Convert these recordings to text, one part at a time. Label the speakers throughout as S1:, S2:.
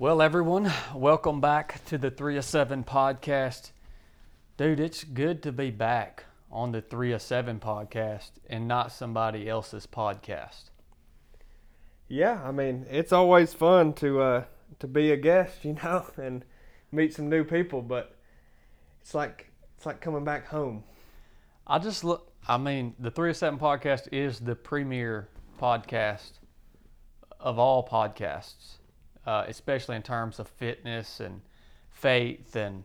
S1: Well, everyone, welcome back to the 307 podcast. Dude, it's good to be back on the 307 podcast and not somebody else's podcast.
S2: Yeah, I mean, it's always fun to uh, to be a guest, you know, and meet some new people, but it's like it's like coming back home.
S1: I just look, I mean, the 307 podcast is the premier podcast of all podcasts, uh, especially in terms of fitness and faith and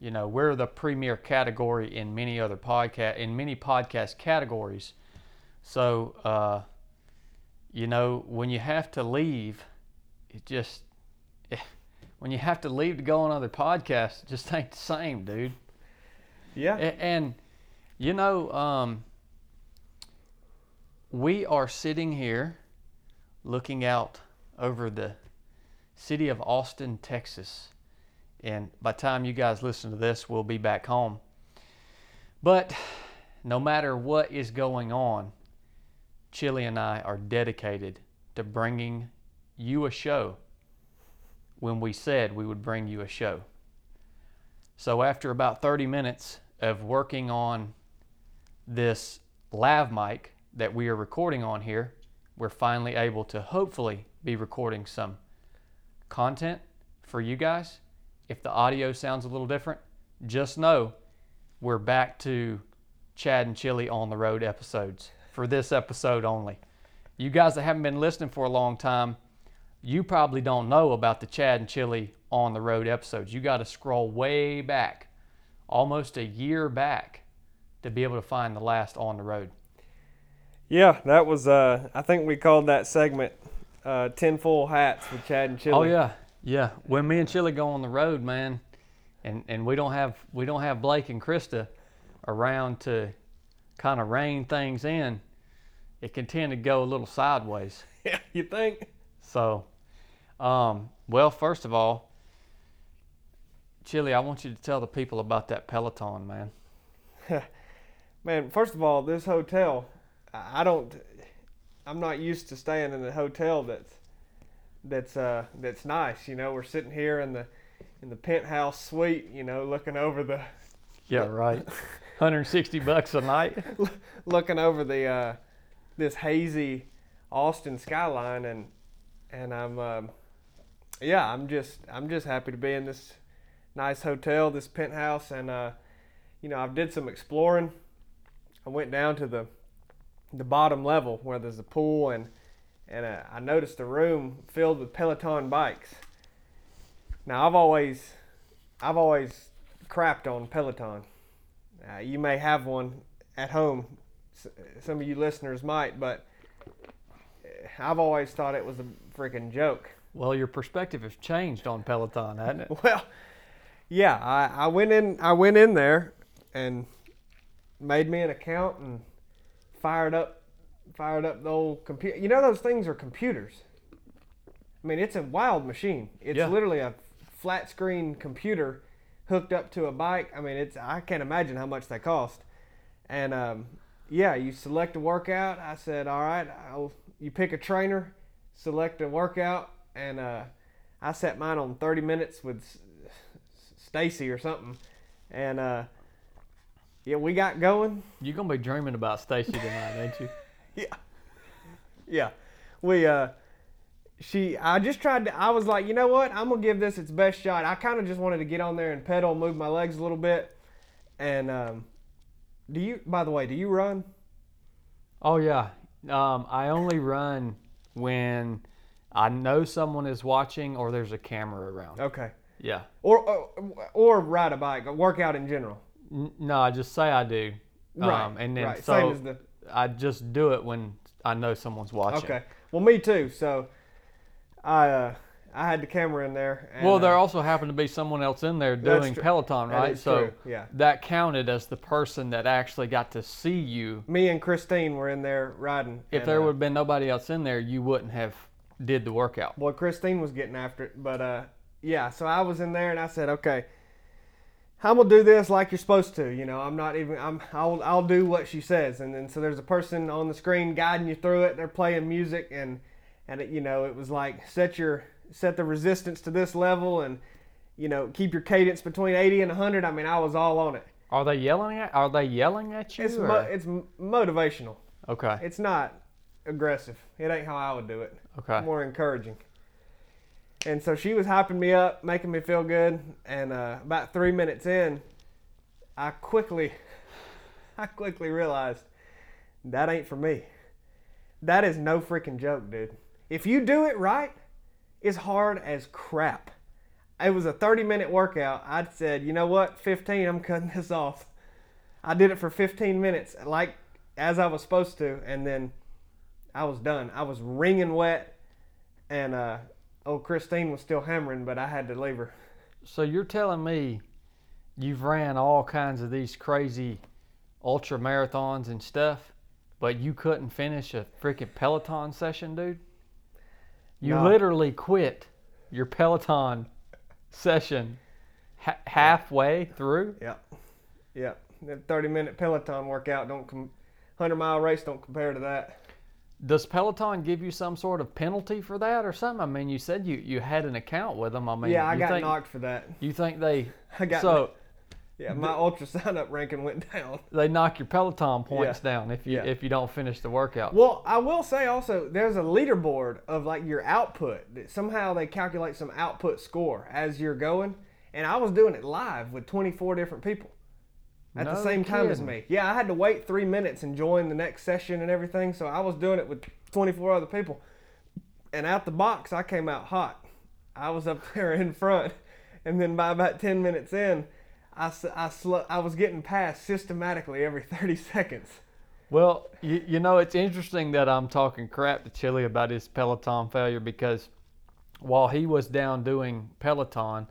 S1: you know we're the premier category in many other podcast in many podcast categories. So uh, you know when you have to leave it just when you have to leave to go on other podcasts it just ain't the same dude.
S2: Yeah,
S1: A- and you know um, we are sitting here looking out over the city of austin texas. And by the time you guys listen to this we'll be back home. But no matter what is going on chili and i are dedicated to bringing you a show. When we said we would bring you a show. So after about 30 minutes of working on this lav mic that we are recording on here, we're finally able to hopefully be recording some content for you guys. If the audio sounds a little different, just know we're back to Chad and Chili on the road episodes for this episode only. You guys that haven't been listening for a long time, you probably don't know about the Chad and Chili on the road episodes. You got to scroll way back, almost a year back, to be able to find the last on the road.
S2: yeah, that was. Uh, I think we called that segment uh, "Tinfoil Hats" with Chad and Chili.
S1: Oh yeah, yeah. When me and Chili go on the road, man, and and we don't have we don't have Blake and Krista around to kind of rein things in. It can tend to go a little sideways.
S2: yeah. You think?
S1: So, um, well, first of all, Chili, I want you to tell the people about that Peloton, man.
S2: Man, first of all, this hotel, I don't. I'm not used to staying in a hotel that's that's uh that's nice. You know, we're sitting here in the in the penthouse suite. You know, looking over the
S1: Yeah, right. 160 bucks a night.
S2: looking over the uh, this hazy Austin skyline, and and I'm um, yeah, I'm just I'm just happy to be in this nice hotel, this penthouse, and uh, you know I've did some exploring. I went down to the the bottom level where there's a pool, and and uh, I noticed a room filled with Peloton bikes. Now I've always I've always crapped on Peloton. Uh, you may have one at home s- some of you listeners might, but uh, I've always thought it was a freaking joke.
S1: Well, your perspective has changed on Peloton, hasn't it?
S2: Well, yeah, I, I went in I went in there and made me an account and fired up fired up the old computer. You know those things are computers. I mean, it's a wild machine. It's
S1: Yeah.
S2: literally a flat screen computer hooked up to a bike. I mean, it's I can't imagine how much they cost. And um, yeah, you select a workout. I said, all right, I'll, you pick a trainer, select a workout, and uh, I set mine on 30 minutes with Stacy or something. And uh, yeah, we got going.
S1: You're gonna be dreaming about Stacy tonight, ain't you?
S2: Yeah. Yeah. We uh she I just tried to I was like, you know what? I'm gonna give this its best shot. I kinda just wanted to get on there and pedal, move my legs a little bit. And um do you by the way, do you run?
S1: Oh yeah. Um, I only run when I know someone is watching or there's a camera around.
S2: Okay.
S1: Yeah.
S2: Or or, or ride a bike, or work out in general.
S1: No, I just say I do.
S2: Right.
S1: Um, and then
S2: right.
S1: so
S2: the
S1: I just do it when I know someone's watching.
S2: Okay. Well me too. So I uh I had the camera in there. And,
S1: Well, there
S2: uh,
S1: also happened to be someone else in there doing. Peloton, right? so
S2: yeah.
S1: that counted as the person that actually got to see you.
S2: Me and Christine were in there riding.
S1: If
S2: and,
S1: there
S2: uh,
S1: would have been nobody else in there, you wouldn't have did the workout.
S2: Well, Christine was getting after it, but uh, yeah. So I was in there and I said, okay, I'm gonna do this like you're supposed to. You know, I'm not even. I'm. I'll. I'll do what she says. And then so there's a person on the screen guiding you through it. They're playing music and and it, you know it was like set your set the resistance to this level and you know keep your cadence between 80 and 100 i mean i was all on it
S1: Are they yelling at? Are they yelling at you?
S2: it's mo- it's motivational
S1: okay.
S2: it's not aggressive it ain't how i would do it
S1: Okay.
S2: more encouraging and so she was hyping me up making me feel good. And uh, about three minutes in i quickly i quickly realized that ain't for me. That is no freaking joke dude. If you do it right it's hard as crap. It was a 30 minute workout. I said you know what? 15 i'm cutting this off. I did it for 15 minutes like as i was supposed to and then i was done. I was wringing wet and uh old christine was still hammering but i had to leave her
S1: So you're telling me you've ran all kinds of these crazy ultra marathons and stuff, but you couldn't finish a freaking Peloton session, dude? You
S2: No.
S1: literally quit your Peloton session ha- halfway through?
S2: Yep. Yep. That 30 minute Peloton workout don't com- 100 mile race don't compare to that.
S1: Does Peloton give you some sort of penalty for that or something? I mean, you said you, you had an account with them. I mean,
S2: yeah, I got
S1: think,
S2: knocked for that.
S1: You think they
S2: I got
S1: so
S2: yeah, my ultra sign up ranking went down.
S1: they knock your Peloton points
S2: Yeah.
S1: down if you
S2: Yeah.
S1: if you don't finish the workout?
S2: Well, I will say also there's a leaderboard of like your output. that Somehow they calculate some output score as you're going, and I was doing it live with 24 different people at the
S1: No
S2: same time as me. Yeah, I had to wait three minutes and join the next session and everything, so I was doing it with 24 other people. And out the box, I came out hot. I was up there in front, and then by about 10 minutes in, I, I, sl- I was getting passed systematically every 30 seconds.
S1: Well, you, you know, it's interesting that I'm talking crap to Chili about his Peloton failure because while he was down doing Peloton,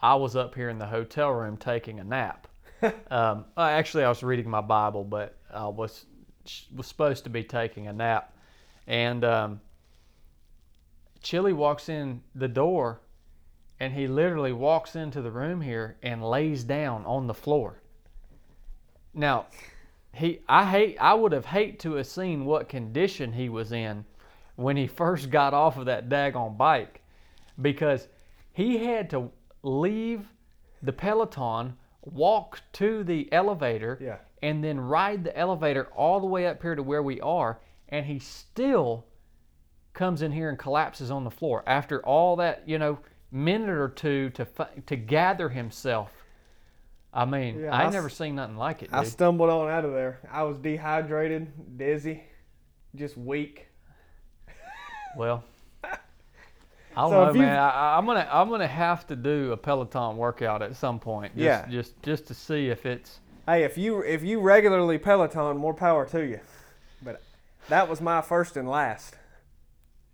S1: I was up here in the hotel room taking a nap. Um, actually, I was reading my Bible, but I was was supposed to be taking a nap, and um, Chili walks in the door, and he literally walks into the room here and lays down on the floor. Now, he I hate I would have hate to have seen what condition he was in when he first got off of that daggone bike because he had to leave the peloton walk to the elevator
S2: Yeah.
S1: and then ride the elevator all the way up here to where we are and he still comes in here and collapses on the floor after all that you know minute or two to to gather himself I mean,
S2: Yeah,
S1: I
S2: I
S1: never seen nothing like it,
S2: I
S1: dude.
S2: stumbled on out of there. I was dehydrated, dizzy, just weak.
S1: Well, I don't
S2: So
S1: know, man. I, I'm gonna I'm gonna have to do a Peloton workout at some point. Just,
S2: Yeah.
S1: Just just to see if it's.
S2: Hey, if you if you regularly Peloton, more power to you. But that was my first and last.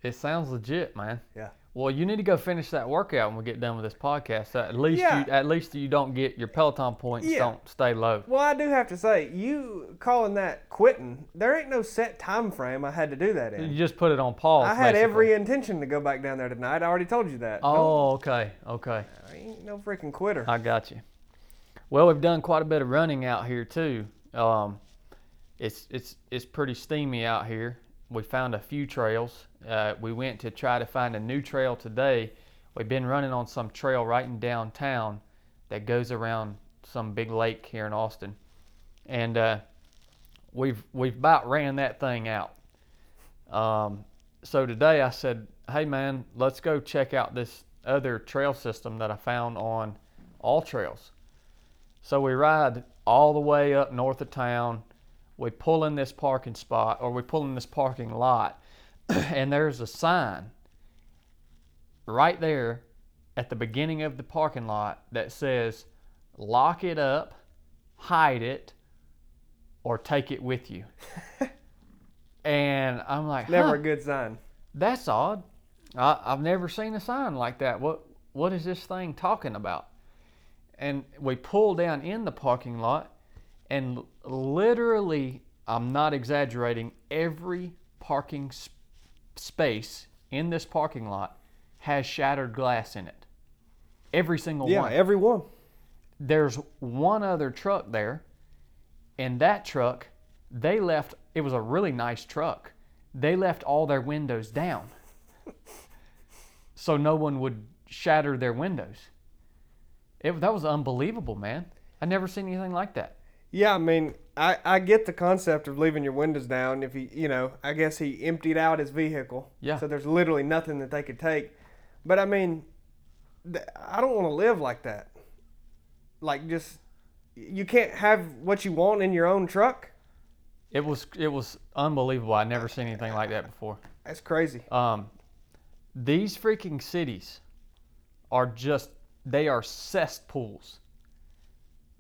S1: It sounds legit, man.
S2: Yeah.
S1: Well, you need to go finish that workout when we get done with this podcast. So At least
S2: Yeah.
S1: you at least you don't get your Peloton points.
S2: Yeah.
S1: Don't stay low.
S2: Well, I do have to say, you calling that quitting? There ain't no set time frame I had to do that in.
S1: You just put it on pause.
S2: I had
S1: basically.
S2: every intention to go back down there tonight. I already told you that.
S1: Oh, okay, okay.
S2: I ain't no freaking quitter.
S1: I got you. Well, we've done quite a bit of running out here too. Um, it's it's it's pretty steamy out here. We found a few trails. Uh, we went to try to find a new trail today. We've been running on some trail right in downtown that goes around some big lake here in Austin, and uh, we've we've about ran that thing out. Um, so today I said, "Hey man, let's go check out this other trail system that I found on AllTrails." So we ride all the way up north of town. We pull in this parking spot, or we pull in this parking lot, and there's a sign right there at the beginning of the parking lot that says, "Lock it up, hide it, or take it with you." and I'm like,
S2: Never
S1: "Huh."
S2: a good sign.
S1: That's odd. I, I've never seen a sign like that. What what is this thing talking about? And we pull down in the parking lot, and literally, I'm not exaggerating. Every parking s- space in this parking lot has shattered glass in it. Every single
S2: Yeah,
S1: one Yeah,
S2: every one.
S1: there's one other truck there and that truck they left it was a really nice truck they left all their windows down so no one would shatter their windows. It, that was unbelievable, man. I never seen anything like that.
S2: Yeah, I mean, I, I get the concept of leaving your windows down. If he, you know, I guess he emptied out his vehicle.
S1: Yeah.
S2: So there's literally nothing that they could take. But I mean, th- I don't want to live like that. Like just, you can't have what you want in your own truck.
S1: It was it was unbelievable. I never seen anything like that before.
S2: That's crazy.
S1: Um, these freaking cities are just they are cesspools.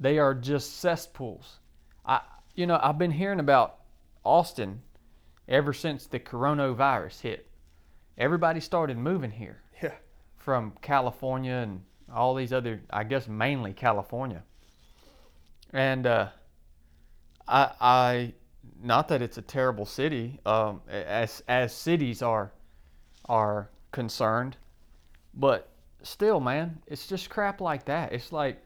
S1: They are just cesspools. I you know, I've been hearing about Austin ever since the coronavirus hit. Everybody started moving here
S2: Yeah.
S1: from California and all these other I guess mainly California. And uh I I not that it's a terrible city, um, as as cities are are concerned, but still, man, it's just crap like that. It's like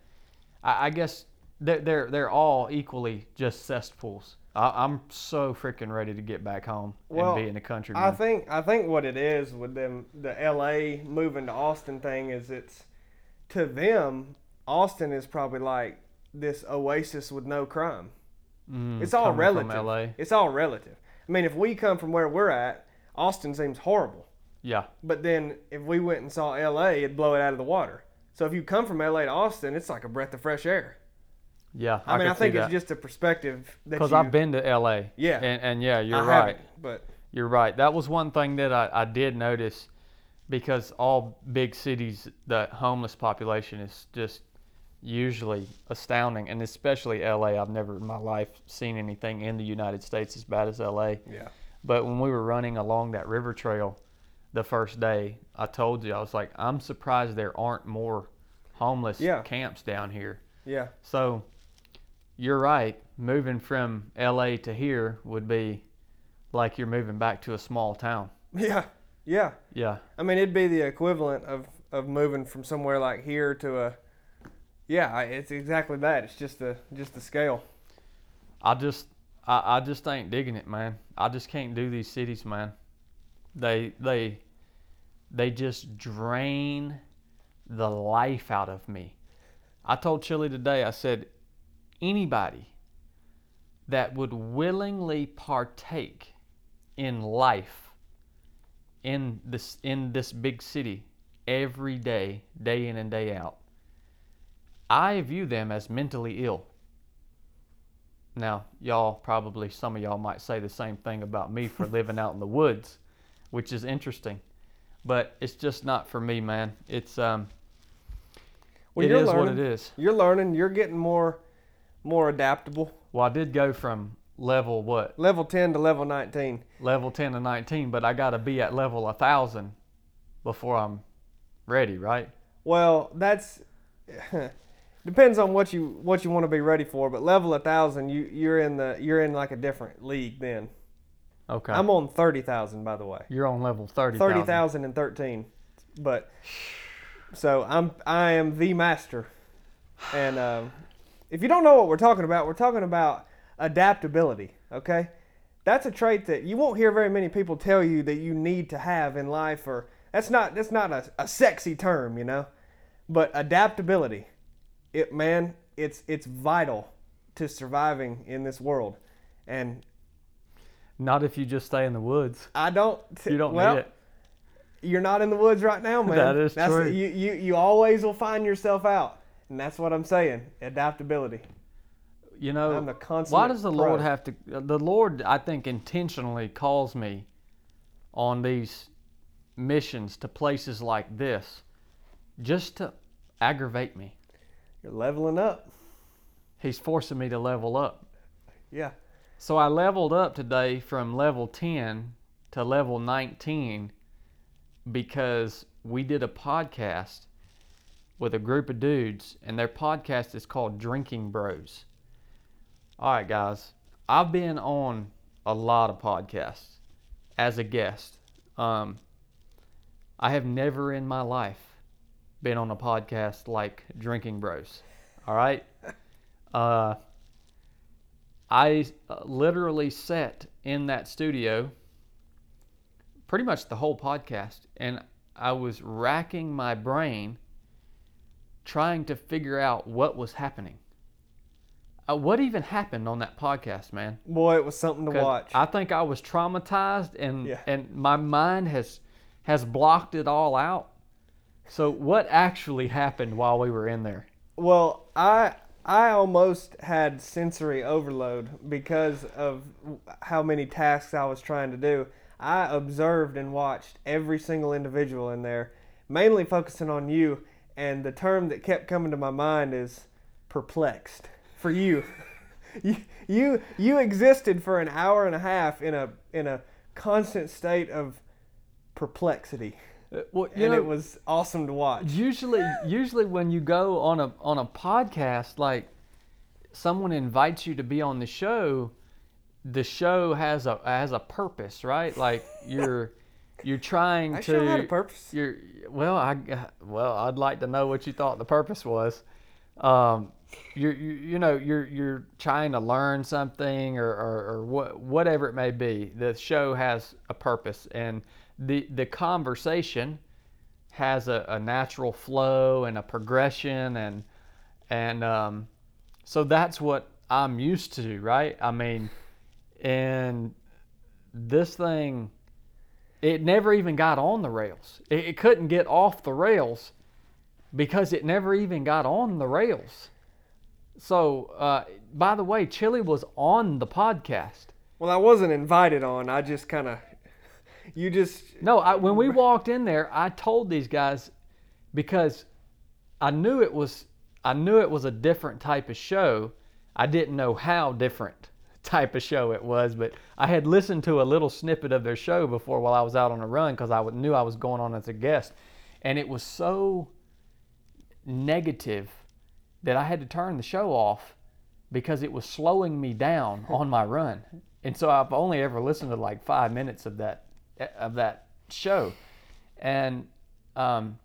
S1: I, I guess they're, they're they're all equally just cesspools. I, I'm so freaking ready to get back home
S2: Well,
S1: and be in the country.
S2: I think I think what it is with them the L.A. moving to Austin thing is it's to them Austin is probably like this oasis with no crime.
S1: Mm,
S2: It's all relative. It's all relative. I mean, if we come from where we're at, Austin seems horrible.
S1: Yeah,
S2: But then if we went and saw LA, it'd blow it out of the water. So if you come from LA to Austin, it's like a breath of fresh air.
S1: yeah.
S2: I, mean, I think it's just a perspective
S1: because I've been to LA.
S2: Yeah.
S1: and, and yeah, you're
S2: I
S1: right.
S2: but
S1: You're right. That was one thing that I, I did notice because all big cities, the homeless population is just usually astounding. And especially LA. I've never in my life seen anything in the United States as bad as LA.
S2: yeah,
S1: But when we were running along that river trail the first day, I told you, I was like, I'm surprised there aren't more homeless
S2: Yeah.
S1: camps down here.
S2: yeah,
S1: So you're right. Moving from LA to here would be like you're moving back to a small town.
S2: yeah, yeah.
S1: Yeah.
S2: I mean, it'd be the equivalent of of moving from somewhere like here to a. Yeah, it's exactly that. It's just the just the scale.
S1: I just I, I just ain't digging it, man. I just can't do these cities, man. They they they just drain the life out of me. I told Chili today, I said anybody that would willingly partake in life in this in this big city every day, day in and day out, I view them as mentally ill. Now, y'all probably some of y'all might say the same thing about me for living out in the woods, which is interesting. But it's just not for me, man. It's um
S2: Well,
S1: it
S2: you're
S1: what it
S2: learning.
S1: is.
S2: You're learning. You're getting more more adaptable.
S1: Well, I did go from level what?
S2: Level ten to level nineteen.
S1: Level 10 to 19, but I got to be at level a 1000 before I'm ready, right?
S2: Well, that's depends on what you what you want to be ready for. But level a thousand, you you're in the you're in like a different league. Then
S1: Okay.
S2: I'm on thirty thousand, by the way.
S1: You're on level 30,000.
S2: Thirty thousand and thirteen. But so I'm I am the master. And um, if you don't know what we're talking about, we're talking about adaptability. Okay, that's a trait that you won't hear very many people tell you that you need to have in life. Or that's not that's not a, a sexy term, you know. But adaptability, it man, it's it's vital to surviving in this world. And
S1: Not if you just stay in the woods.
S2: I don't.
S1: You don't
S2: well,
S1: need it.
S2: you're not in the woods right now, man.
S1: That is
S2: that's,
S1: true.
S2: You, you you always will find yourself out, and that's what I'm saying. Adaptability.
S1: You know,
S2: I'm the
S1: why does the
S2: pro.
S1: Lord have to? The Lord, I think, intentionally calls me on these missions to places like this, just to aggravate me.
S2: You're leveling up.
S1: He's forcing me to level up.
S2: Yeah.
S1: So I leveled up today from level 10 to level 19 because we did a podcast with a group of dudes, and their podcast is called Drinking Bros. All right, guys, I've been on a lot of podcasts as a guest. Um, I have never in my life been on a podcast like Drinking Bros. All right. Uh, I uh, literally sat in that studio pretty much the whole podcast, and I was racking my brain trying to figure out what was happening. Uh, what even happened on that podcast, man?
S2: Boy, it was something to watch.
S1: I think I was traumatized, and
S2: Yeah.
S1: and my mind has has blocked it all out. So what actually happened while we were in there?
S2: Well, I I almost had sensory overload because of how many tasks I was trying to do. I observed and watched every single individual in there, mainly focusing on you. And the term that kept coming to my mind is perplexed. For you, you you you existed for an hour and a half in a in a constant state of perplexity,
S1: Well, you
S2: and
S1: know,
S2: it was awesome to watch.
S1: usually usually when you go on a on a podcast like someone invites you to be on the show the show has a has a purpose right like you're you're trying
S2: I
S1: to
S2: sure had a purpose.
S1: you're well i well i'd like to know what you thought the purpose was um you're you, you know you're you're trying to learn something or, or, or what whatever it may be the show has a purpose and the the conversation has a, a natural flow and a progression and and um, so that's what I'm used to, right? I mean, and this thing, it never even got on the rails. It, it couldn't get off the rails because it never even got on the rails. So, uh, by the way, Chili was on the podcast.
S2: Well, I wasn't invited on. I just kind of, you just,
S1: No, I, when we walked in there, I told these guys because I knew it was I knew it was a different type of show. I didn't know how different type of show it was, but I had listened to a little snippet of their show before while I was out on a run because I knew I was going on as a guest, and it was so negative that I had to turn the show off because it was slowing me down on my run. And so I've only ever listened to like five minutes of that of that show, and um,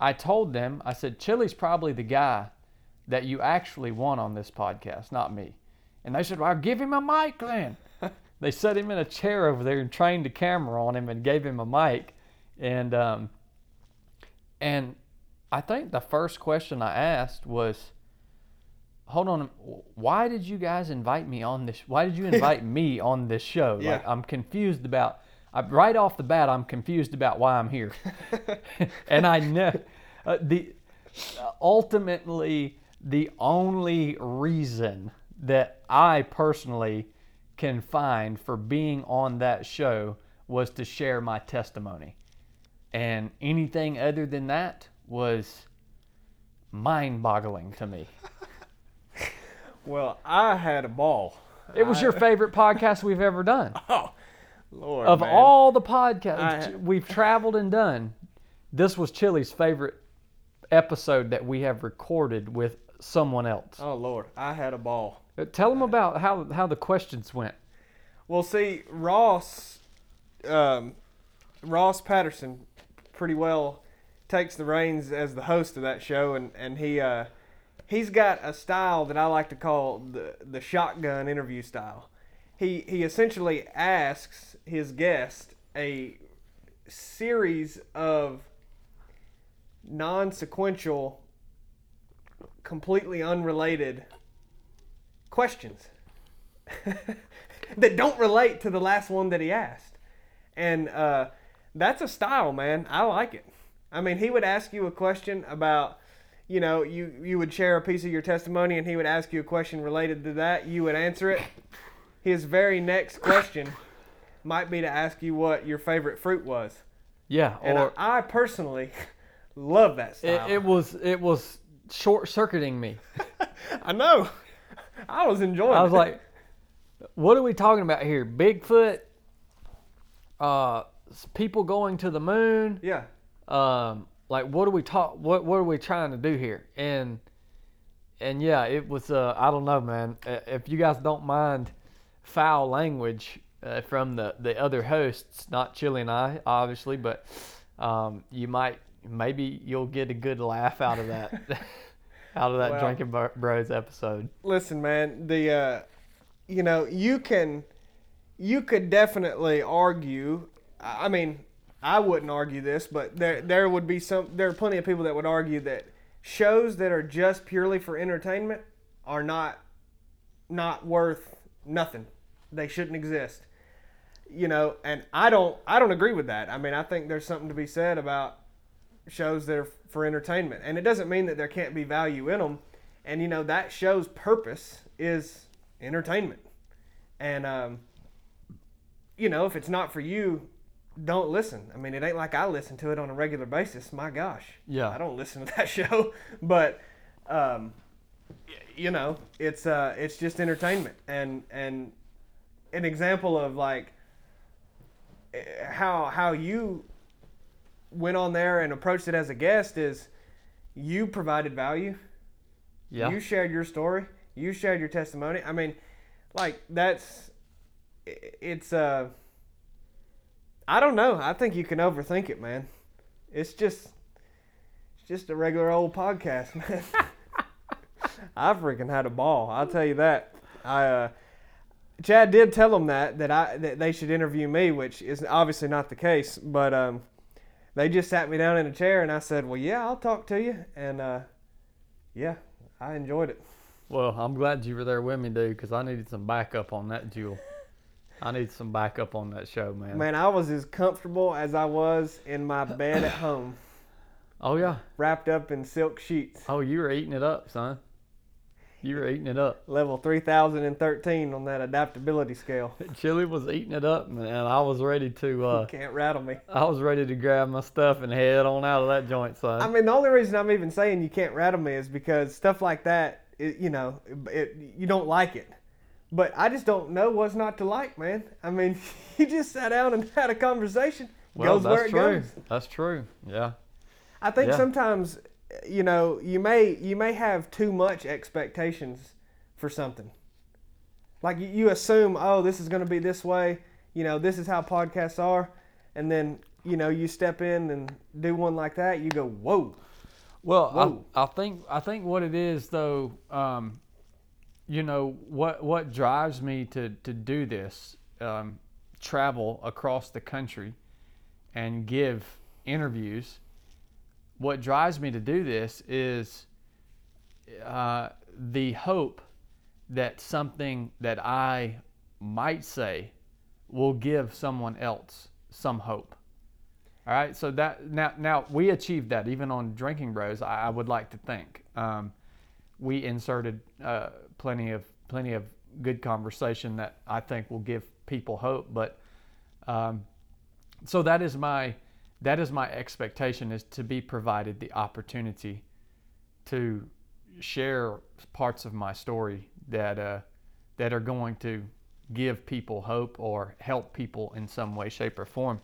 S1: I told them I said Chili's probably the guy that you actually want on this podcast, not me. And they said, "Well, give him a mic then." they set him in a chair over there and trained a camera on him and gave him a mic, and um, and I think the first question I asked was, "Hold on, why did you guys invite me on this? Why did you invite me on this show?
S2: Yeah.
S1: Like, I'm confused about. I, right off the bat, I'm confused about why I'm here, and I know uh, the ultimately the only reason that I personally can find for being on that show was to share my testimony. And anything other than that was mind boggling to me.
S2: well, I had a ball.
S1: It was your favorite podcast we've ever done.
S2: Oh, Lord.
S1: Of
S2: man.
S1: all the podcasts
S2: I-
S1: we've traveled and done, this was Chili's favorite episode that we have recorded with someone else.
S2: Oh, Lord. I had a ball.
S1: Uh, Tell them about how, how the questions went.
S2: Well, see, Ross, um, Ross Patterson, pretty well takes the reins as the host of that show, and and he uh, he's got a style that I like to call the the shotgun interview style. He he essentially asks his guest a series of non-sequential, completely unrelated questions that don't relate to the last one that he asked. And uh, that's a style, man. I like it. I mean, he would ask you a question about, you know, you, you would share a piece of your testimony and he would ask you a question related to that. You would answer it. His very next question might be to ask you what your favorite fruit was.
S1: Yeah,
S2: And
S1: or
S2: I, I personally love that
S1: it,
S2: style.
S1: it was it was short circuiting me.
S2: I know. I was enjoying it.
S1: I was
S2: it.
S1: like, "What are we talking about here? Bigfoot? Uh, people going to the moon?
S2: yeah.
S1: um, like what are we talk what what are we trying to do here and and yeah it was uh i don't know man if you guys don't mind foul language uh, from the the other hosts not chili and i obviously but um you might maybe you'll get a good laugh out of that out of that
S2: Well-
S1: drinking bros episode
S2: listen man the uh you know you can you could definitely argue i I mean I wouldn't argue this, but there there would be some. There are plenty of people that would argue that shows that are just purely for entertainment are not not worth nothing. They shouldn't exist. You know, and I don't I don't agree with that. I mean, I think there's something to be said about shows that are for entertainment, and it doesn't mean that there can't be value in them. And you know, that show's purpose is entertainment. And um, you know, if it's not for you, don't listen. I mean, it ain't like I listen to it on a regular basis. My gosh,
S1: Yeah.
S2: I don't listen to that show, but um, you know, it's uh, it's just entertainment, and and an example of like how how you went on there and approached it as a guest is you provided value.
S1: Yeah.
S2: You shared your story. You shared your testimony. I mean, like that's it's uh I don't know. I think you can overthink it, man. It's just it's just a regular old podcast, man. I freaking had a ball. I'll tell you that. I uh Chad did tell them that that I that they should interview me, which is obviously not the case, but um they just sat me down in a chair and I said, "Well, yeah, I'll talk to you." And uh yeah, I enjoyed it.
S1: Well, I'm glad you were there with me, dude, because I needed some backup on that jewel. I need some backup on that show, man.
S2: Man, I was as comfortable as I was in my bed at home,
S1: Oh yeah.
S2: wrapped up in silk sheets.
S1: Oh, you were eating it up, son. You were eating it up.
S2: Level 3013 on that adaptability scale.
S1: Chili was eating it up, man. And I was ready to. Uh,
S2: Can't rattle me.
S1: I was ready to grab my stuff and head on out of that joint, son.
S2: I mean, the only reason I'm even saying you can't rattle me is because stuff like that, it, you know, it, you don't like it. But I just don't know what's not to like, man. I mean, you just sat down and had a conversation.
S1: well,
S2: goes
S1: that's
S2: where it
S1: true.
S2: goes.
S1: That's true. Yeah.
S2: I think
S1: Yeah.
S2: sometimes, you know, you may you may have too much expectations for something. Like you, assume, oh, this is going to be this way. You know, this is how podcasts are, and then you know you step in and do one like that. You go, whoa.
S1: Well,
S2: Whoa.
S1: I, I think I think what it is though, um, you know, what what drives me to to do this, um, travel across the country, and give interviews. What drives me to do this is uh, the hope that something that I might say will give someone else some hope. All right, so that now now we achieved that even on Drinking Bros. I, I would like to think um, we inserted uh, plenty of plenty of good conversation that I think will give people hope. But um, so that is my that is my expectation is to be provided the opportunity to share parts of my story that uh, that are going to give people hope or help people in some way, shape, or form.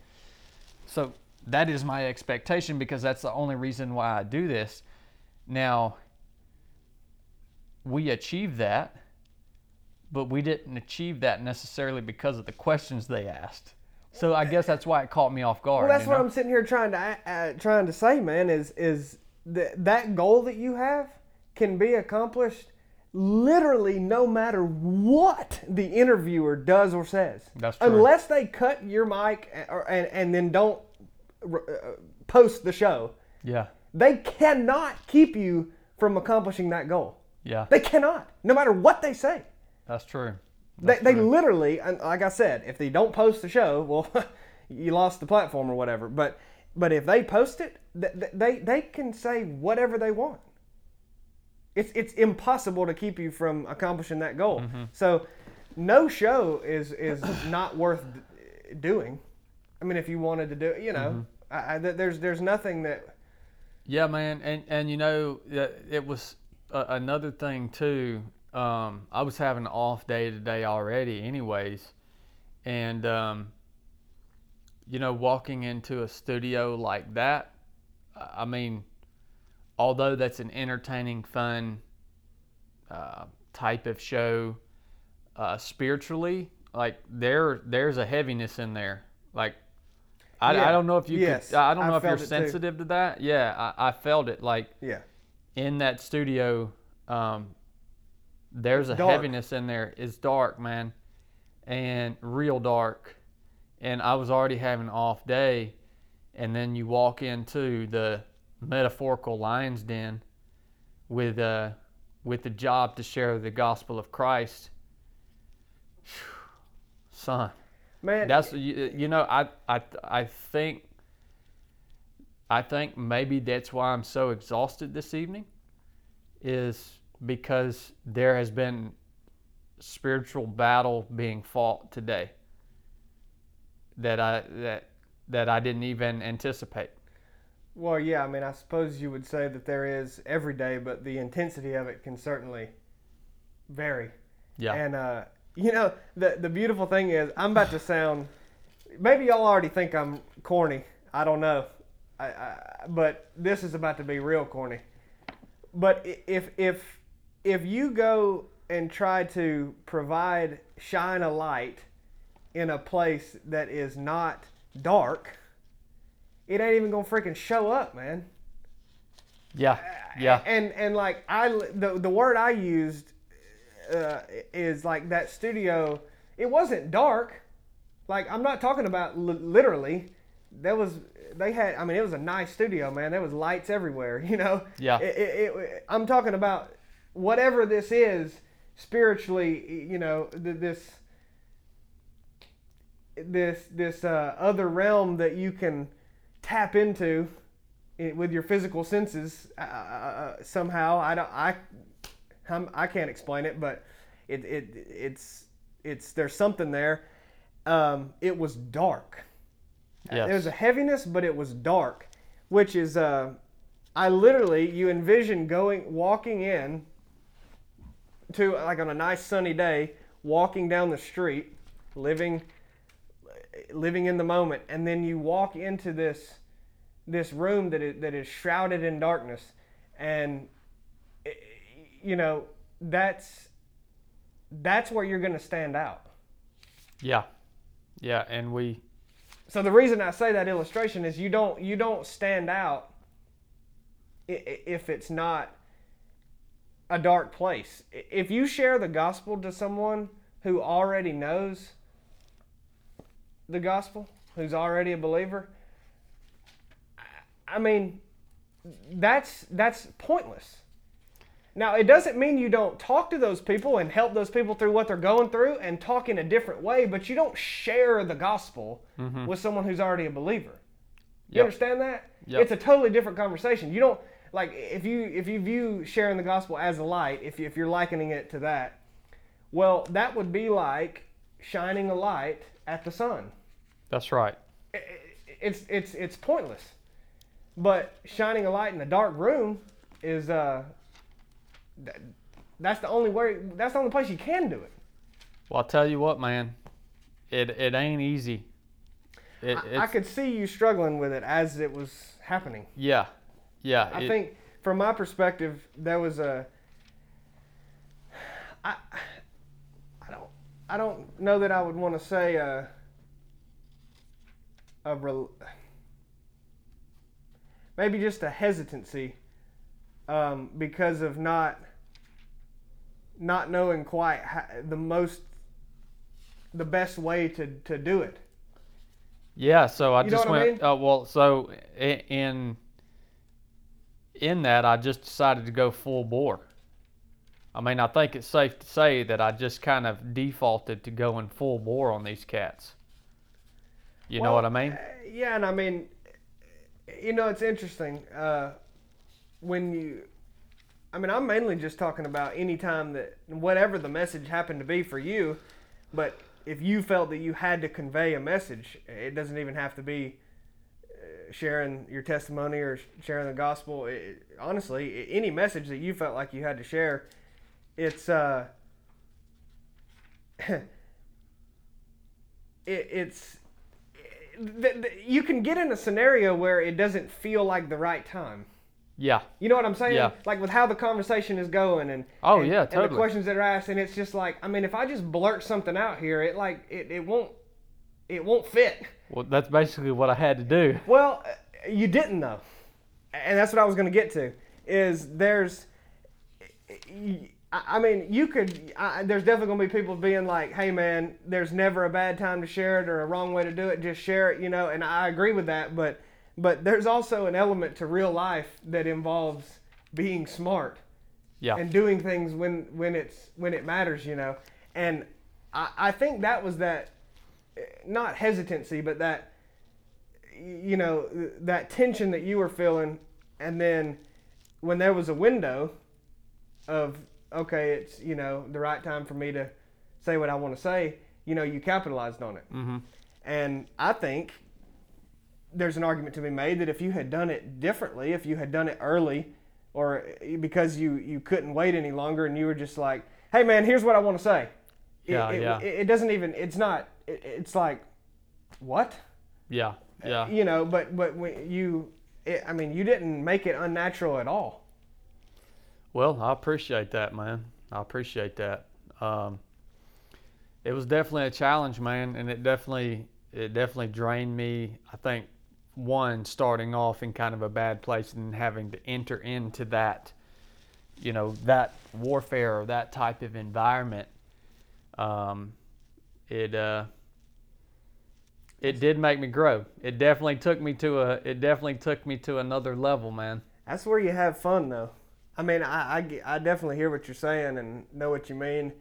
S1: So that is my expectation because that's the only reason why I do this. Now, we achieved that, but we didn't achieve that necessarily because of the questions they asked. So I guess that's why it caught me off guard.
S2: Well, that's what
S1: know?
S2: I'm sitting here trying to uh, trying to say, man. Is is that that goal that you have can be accomplished literally no matter what the interviewer does or says.
S1: That's true.
S2: Unless they cut your mic and, or, and, and then don't uh, post the show,
S1: Yeah,
S2: they cannot keep you from accomplishing that goal.
S1: yeah,
S2: They cannot, no matter what they say.
S1: that's true.
S2: They,
S1: That's
S2: they
S1: true.
S2: literally, like I said, if they don't post the show, well, you lost the platform or whatever. But but if they post it, th- th- they they can say whatever they want. It's it's impossible to keep you from accomplishing that goal.
S1: Mm-hmm.
S2: So no show is is not worth doing. I mean, if you wanted to do it, you know,
S1: Mm-hmm.
S2: I, I, there's there's nothing that
S1: Yeah, man, and and you know it was uh, another thing too. Um, I was having an off day today already, anyways, and um, you know, walking into a studio like that, I I mean, although that's an entertaining, fun uh, type of show, uh, spiritually, like there there's a heaviness in there, like. I,
S2: Yeah.
S1: I don't know if you
S2: Yes,
S1: could. I don't
S2: I
S1: know if you're
S2: it too.
S1: sensitive to that. Yeah, I, I felt it. Like
S2: yeah
S1: in that studio, um, there's a
S2: dark.
S1: heaviness in there. It's dark, man, and real dark. And I was already having an off day, and then you walk into the metaphorical lion's den with uh, with the job to share the gospel of Christ. Son,
S2: Man,
S1: that's you, you know I I I think I think maybe that's why I'm so exhausted this evening is because there has been spiritual battle being fought today that I that that I didn't even anticipate.
S2: well, yeah. I mean, I suppose you would say that there is every day, but the intensity of it can certainly vary.
S1: Yeah.
S2: And uh, you know, the the beautiful thing is, I'm about to sound. Maybe y'all already think I'm corny. I don't know. I, I, but this is about to be real corny. But if if if you go and try to provide shine a light in a place that is not dark, it ain't even gonna freaking show up, man.
S1: yeah. Yeah.
S2: And and like I the the word I used uh, is like that studio. It wasn't dark. Like I'm not talking about li- literally. There was they had. I mean, it was a nice studio, man. There was lights everywhere. You know.
S1: Yeah.
S2: It, it, it, I'm talking about whatever this is spiritually. You know, this this this uh, other realm that you can tap into with your physical senses uh, uh, somehow. I don't. I I'm, I can't explain it, but it, it it's it's there's something there. Um, it was dark.
S1: Yes.
S2: There was a heaviness, but it was dark, which is uh, I literally you envision going walking in to like on a nice sunny day, walking down the street, living living in the moment, and then you walk into this this room that is, that is shrouded in darkness, and eh, you know that's that's where you're going to stand out.
S1: Yeah. Yeah. And we,
S2: So the reason I say that illustration is you don't you don't stand out if it's not a dark place. If you share the gospel to someone who already knows the gospel, who's already a believer, I- mean, that's that's pointless. Now, it doesn't mean you don't talk to those people and help those people through what they're going through and talk in a different way, but you don't share the gospel mm-hmm. with someone who's already a believer. You
S1: Yep.
S2: understand that?
S1: Yep.
S2: It's a totally different conversation. You don't like if you if you view sharing the gospel as a light, if you, if you're likening it to that, well, that would be like shining a light at the sun.
S1: that's right.
S2: It's it's it's pointless. But shining a light in a dark room is uh th- that's the only way that's the only place you can do it.
S1: Well, I'll tell you what, man, it, it ain't easy. It,
S2: I, I could see you struggling with it as it was happening.
S1: yeah. Yeah.
S2: I
S1: it-
S2: think from my perspective, that was a. I, I don't, I don't know that I would want to say a. A rel, maybe just a hesitancy, um, because of not. Not knowing quite how, the most. The best way to to do it.
S1: Yeah, so I
S2: You
S1: just
S2: what I
S1: went. Uh, well, so in in that, I just decided to go full bore. I mean, I think it's safe to say that I just kind of defaulted to going full bore on these cats. You know what I mean?
S2: uh, Yeah, and I mean, you know, it's interesting uh, when you. I mean, I'm mainly just talking about any time that whatever the message happened to be for you, but if you felt that you had to convey a message, it doesn't even have to be sharing your testimony or sharing the gospel. It, honestly, any message that you felt like you had to share, it's uh, it, it's th- th- you can get in a scenario where it doesn't feel like the right time.
S1: Yeah,
S2: You know what I'm saying?
S1: Yeah.
S2: Like with how the conversation is going and
S1: Oh,
S2: and-
S1: yeah,
S2: and the questions that are asked, and it's just like I mean, if I just blurt something out here, it like it, it won't it won't fit.
S1: well, that's basically what I had to do.
S2: Well, uh, you didn't though, and that's what I was going to get to. Is there's, I I mean, you could. I, there's definitely going to be people being like, "Hey, man, there's never a bad time to share it or a wrong way to do it. Just share it," you know. And I agree with that, but but there's also an element to real life that involves being smart
S1: Yeah.
S2: and doing things when when it's when it matters, you know. And I, I think that was that not hesitancy, but that you know that tension that you were feeling, and then when there was a window of okay, it's you know the right time for me to say what I want to say, you know, you capitalized on it.
S1: mm-hmm.
S2: And I think there's an argument to be made that if you had done it differently, if you had done it early, or because you, you couldn't wait any longer and you were just like, hey man, here's what I want to say.
S1: Yeah,
S2: it,
S1: yeah.
S2: It, it doesn't even, it's not, it, it's like, what?
S1: Yeah. Yeah.
S2: You know, but, but when you, it, I mean, you didn't make it unnatural at all.
S1: Well, I appreciate that, man. I appreciate that. Um, it was definitely a challenge, man, and it definitely it definitely drained me. I think one starting off in kind of a bad place and having to enter into that, you know, that warfare or that type of environment. Um, it uh, it did make me grow. It definitely took me to a it definitely took me to another level, man.
S2: That's where you have fun, though. I mean, I, I, I definitely hear what you're saying and know what you mean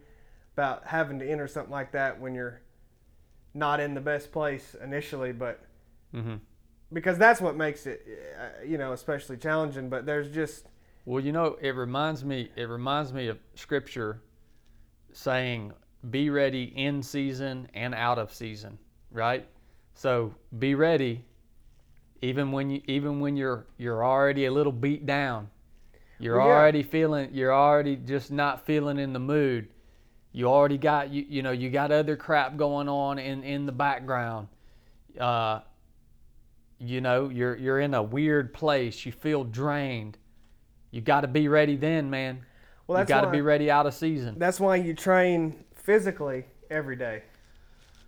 S2: about having to enter something like that when you're not in the best place initially, but
S1: Mm-hmm.
S2: because that's what makes it, uh, you know, especially challenging. But there's just,
S1: Well, you know, it reminds me. It reminds me of Scripture saying, "Be ready in season and out of season." Right. So be ready, even when you even when you're you're already a little beat down. You're
S2: Well, yeah.
S1: already feeling. You're already just not feeling in the mood. You already got you. You know, you got other crap going on in in the background. Uh, you know, you're you're in a weird place. You feel drained. You got to be ready then, man.
S2: well,
S1: you got to be ready out of season.
S2: that's why you train physically every day.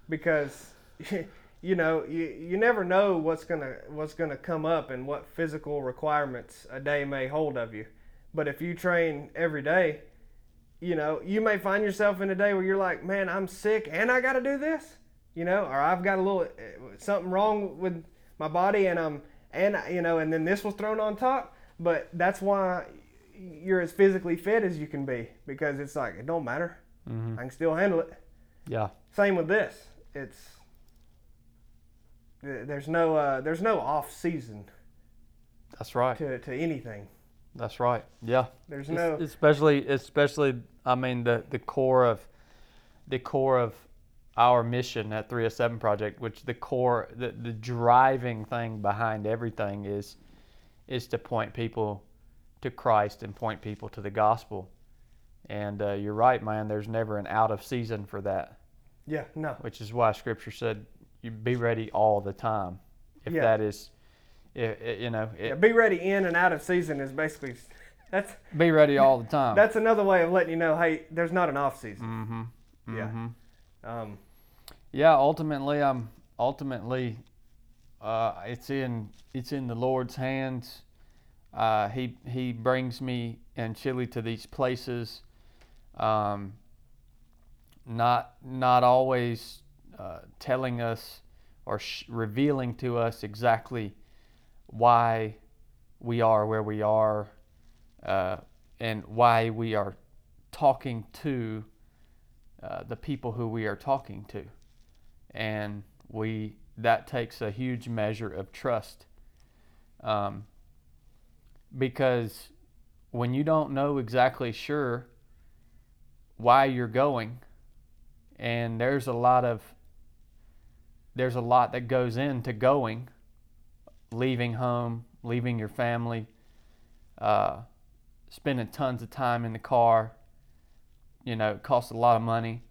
S2: Because you know you, you never know what's gonna what's gonna come up and what physical requirements a day may hold of you. But if you train every day you know you may find yourself in a day where you're like man i'm sick and i gotta do this you know or i've got a little uh, something wrong with my body and i'm and you know and then this was thrown on top. But that's why you're as physically fit as you can be because it's like it don't matter
S1: hmm
S2: I can still handle it.
S1: Yeah,
S2: Same with this. It's there's no uh, there's no off season
S1: that's right.
S2: to, to anything.
S1: That's right. Yeah.
S2: There's
S1: Es-
S2: no
S1: especially especially I mean the the core of the core of our mission at 307 project which the core the, the driving thing behind everything is is to point people to Christ and point people to the gospel and uh, you're right man there's never an out of season for that
S2: yeah no
S1: which is why scripture said you be ready all the time if
S2: Yeah.
S1: that is you know it,
S2: yeah, be ready in and out of season is basically that's
S1: be ready all the time
S2: that's another way of letting you know hey there's not an off season.
S1: mm-hmm
S2: Yeah.
S1: mm-hmm.
S2: Um,
S1: yeah ultimately i'm ultimately uh, it's in it's in the lord's hands uh, he he brings me and chili to these places um, not not always uh, telling us or sh- revealing to us exactly why we are where we are uh, and why we are talking to uh, the people who we are talking to. And we that takes a huge measure of trust. Um, because when you don't know exactly sure why you're going. And there's a lot of there's a lot that goes into going leaving home leaving your family uh, spending tons of time in the car you know it costs a lot of money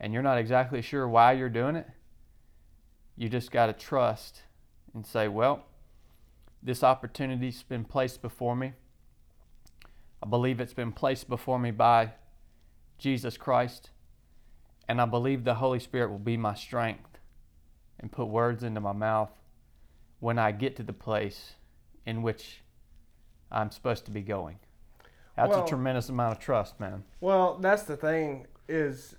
S1: and you're not exactly sure why you're doing it. You just got to trust and say well this opportunity's been placed before me. I believe it's been placed before me by jesus christ and I believe the Holy Spirit will be my strength and put words into my mouth when I get to the place in which I'm supposed to be going. That's
S2: Well-
S1: a tremendous amount of trust, man.
S2: well, that's the thing is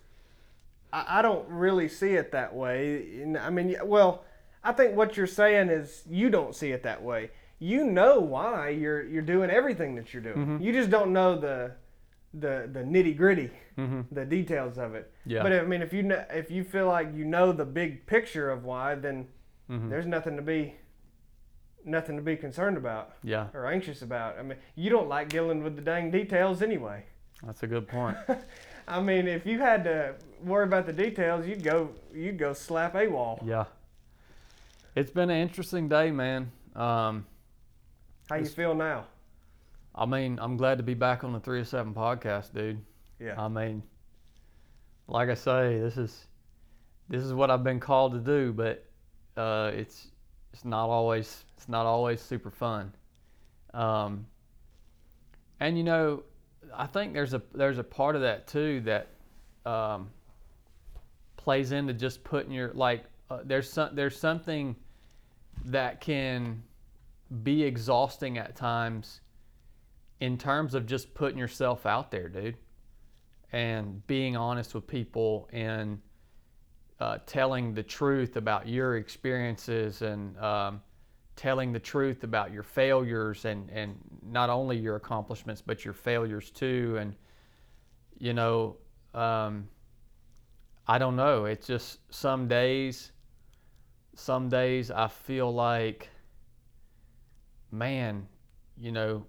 S2: I, I don't really see it that way. I mean, well, I think what you're saying is you don't see it that way. You know why you're you're doing everything that you're doing.
S1: Mhm.
S2: You just don't know the the the nitty gritty,
S1: Mm-hmm.
S2: the details of it.
S1: Yeah.
S2: But I mean, if you know, if you feel like you know the big picture of why, then
S1: Mhm.
S2: there's nothing to be nothing to be concerned about
S1: Yeah,
S2: or anxious about. I mean, you don't like dealing with the dang details anyway.
S1: that's a good point.
S2: I mean, if you had to worry about the details, you'd go you'd go slap a wall.
S1: yeah. It's been an interesting day, man. Um,
S2: How you feel now?
S1: I mean, I'm glad to be back on the 307 podcast, dude.
S2: Yeah.
S1: I mean, like I say, this is this is what I've been called to do, but uh, it's it's not always it's not always super fun. Um, and you know, I think there's a there's a part of that too that um, plays into just putting your like uh, there's some there's something that can be exhausting at times in terms of just putting yourself out there, dude, and being honest with people and uh, telling the truth about your experiences and um, telling the truth about your failures and, and not only your accomplishments but your failures too. And you know, um, I don't know. It's just some days, some days I feel like, man, you know,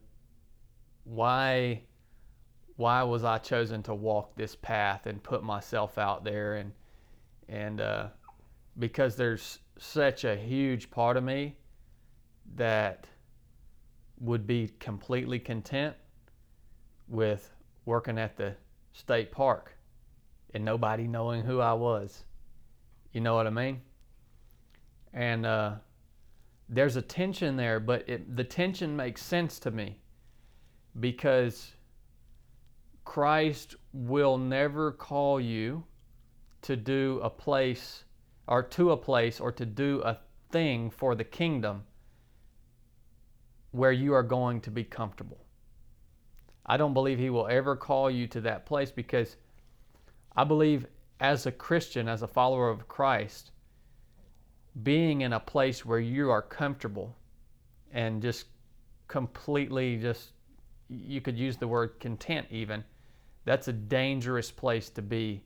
S1: why why was I chosen to walk this path and put myself out there and and uh, because there's such a huge part of me that would be completely content with working at the state park and nobody knowing who I was. You know what I mean? And uh, there's a tension there, but it, the tension makes sense to me because Christ will never call you to do a place or to a place or to do a thing for the kingdom where you are going to be comfortable. I don't believe he will ever call you to that place because I believe as a Christian, as a follower of Christ, being in a place where you are comfortable and just completely just you could use the word content even that's a dangerous place to be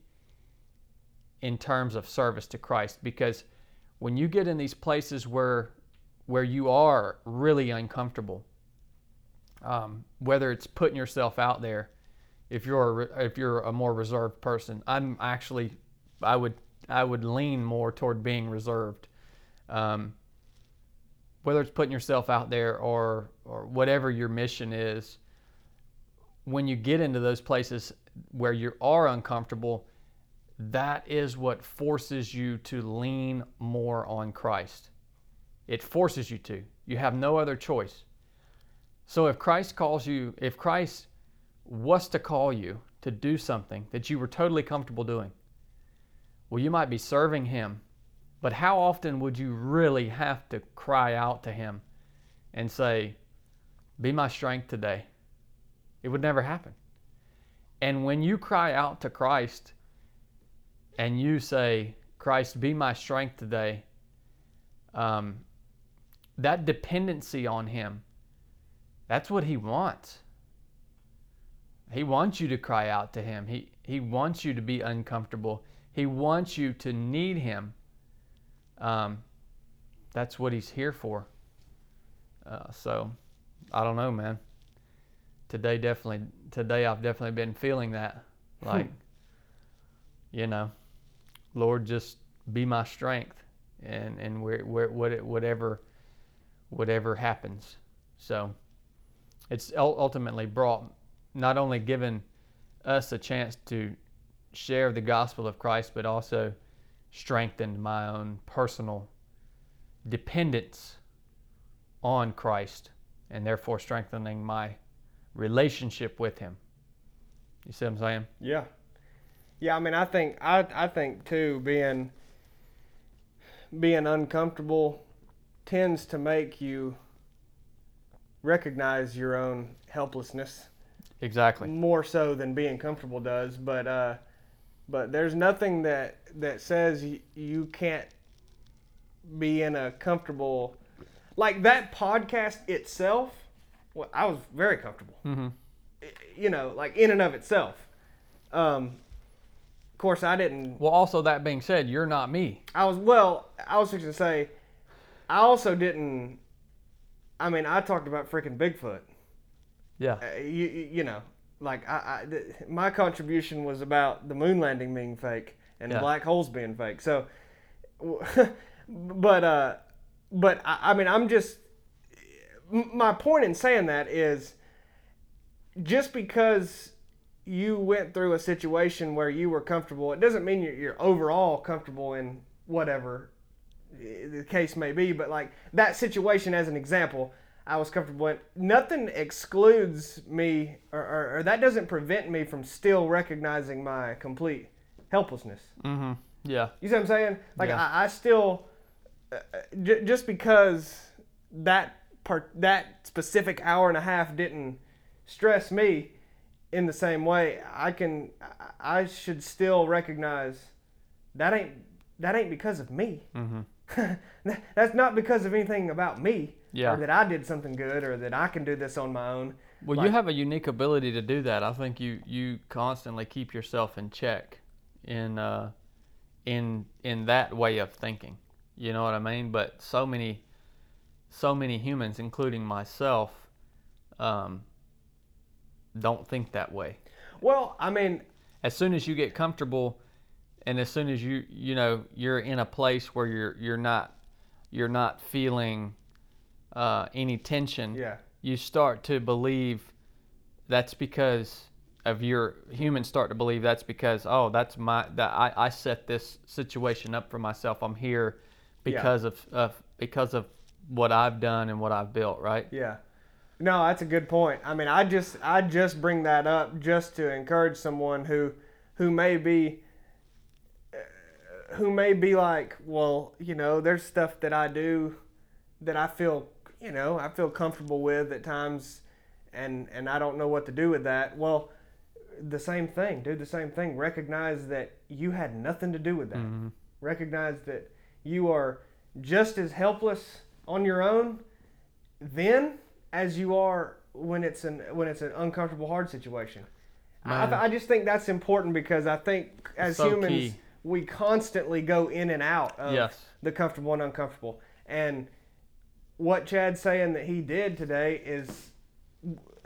S1: in terms of service to Christ. Because when you get in these places where where you are really uncomfortable um, whether it's putting yourself out there if you're a, if you're a more reserved person I'm actually I would I would lean more toward being reserved. Um, whether it's putting yourself out there or or whatever your mission is when you get into those places where you are uncomfortable that is what forces you to lean more on Christ. It forces you to. You have no other choice. So if Christ calls you if Christ was to call you to do something that you were totally comfortable doing well you might be serving him but how often would you really have to cry out to Him and say, Be my strength today? It would never happen. And when you cry out to Christ and you say, Christ, be my strength today, um, that dependency on Him, that's what He wants. He wants you to cry out to Him, He, he wants you to be uncomfortable, He wants you to need Him um, that's what he's here for. Uh, so, I don't know, man. Today definitely, today I've definitely been feeling that, hmm. like, you know, Lord, just be my strength, and and where where what it, whatever, whatever happens. So, it's ultimately brought, not only given us a chance to share the gospel of Christ, but also strengthened my own personal dependence on Christ and therefore strengthening my relationship with him. You see what I'm saying?
S2: Yeah. Yeah, I mean I think I I think too being being uncomfortable tends to make you recognize your own helplessness
S1: Exactly.
S2: more so than being comfortable does, but uh but there's nothing that that says y- you can't be in a comfortable like that podcast itself. Well, I was very comfortable.
S1: Mm-hmm.
S2: You know, like in and of itself. Um, of course, I didn't.
S1: Well, also that being said, you're not me.
S2: I was well. I was just gonna say, I also didn't. I mean, I talked about freaking Bigfoot.
S1: Yeah.
S2: Uh, you, you know, like I, I th- my contribution was about the moon landing being fake and
S1: Yeah.
S2: black holes being fake. So, but uh, but I, I mean, I'm just my point in saying that is just because you went through a situation where you were comfortable, it doesn't mean you're, you're overall comfortable in whatever the case may be. But like that situation, as an example, I was comfortable in. Nothing excludes me, or, or, or that doesn't prevent me from still recognizing my complete helplessness.
S1: Mm-hmm. Yeah.
S2: You see what I'm saying? Like
S1: Yeah.
S2: I, I still, uh, j- just because that part, that specific hour and a half didn't stress me in the same way, I can, I should still recognize that ain't that ain't because of me.
S1: Mm-hmm.
S2: That- That's not because of anything about me,
S1: Yeah.
S2: or that I did something good, or that I can do this on my own.
S1: Well,
S2: Like-
S1: you have a unique ability to do that. I think you you constantly keep yourself in check in uh, in in that way of thinking. You know what I mean? But so many so many humans, including myself, um, don't think that way.
S2: Well, I mean,
S1: As soon as you get comfortable, and as soon as you you know you're in a place where you're you're not you're not feeling uh, any tension
S2: yeah,
S1: you start to believe that's because of your humans start to believe that's because oh that's my that I, I set this situation up for myself. I'm here because of, of because of what I've done and what I've built right
S2: Yeah. No, that's a good point. I mean, I just I just bring that up just to encourage someone who who may be uh, who may be like, well, you know, there's stuff that I do that I feel, you know, I feel comfortable with at times and and I don't know what to do with that. Well, the same thing, do the same thing. Recognize that you had nothing to do with that.
S1: Mhm.
S2: Recognize that you are just as helpless on your own then as you are when it's an when it's an uncomfortable hard situation. I. I just think that's important because I think as
S1: So
S2: humans
S1: key.
S2: we constantly go in and out of
S1: Yes.
S2: the comfortable and uncomfortable. And what Chad's saying that he did today is